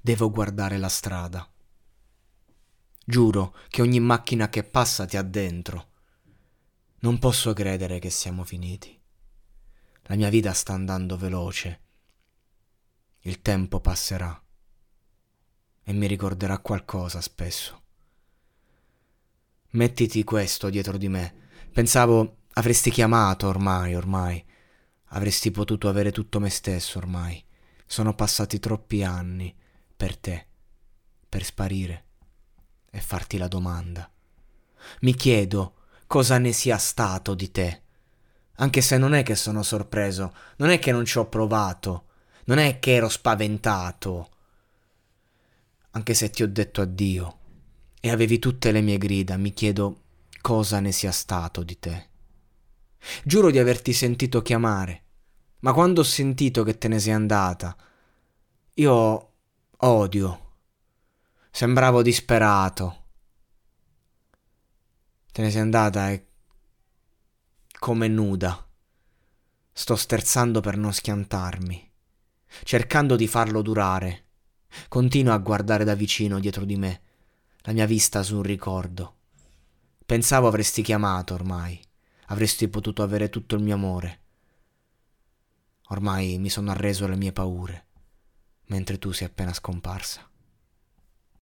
Devo guardare la strada. Giuro che ogni macchina che passa ti ha dentro. Non posso credere che siamo finiti. La mia vita sta andando veloce. Il tempo passerà e mi ricorderà qualcosa spesso. Mettiti questo dietro di me. Pensavo avresti chiamato ormai, ormai. Avresti potuto avere tutto me stesso ormai. Sono passati troppi anni per te, per sparire e farti la domanda. Mi chiedo cosa ne sia stato di te. Anche se non è che sono sorpreso, non è che non ci ho provato, non è che ero spaventato. Anche se ti ho detto addio e avevi tutte le mie grida, mi chiedo cosa ne sia stato di te. Giuro di averti sentito chiamare, ma quando ho sentito che te ne sei andata, io Odio. Sembravo disperato. Te ne sei andata e... come nuda. Sto sterzando per non schiantarmi, cercando di farlo durare. Continuo a guardare da vicino dietro di me, la mia vista su un ricordo. Pensavo avresti chiamato ormai, avresti potuto avere tutto il mio amore. Ormai mi sono arreso alle mie paure mentre tu sei appena scomparsa.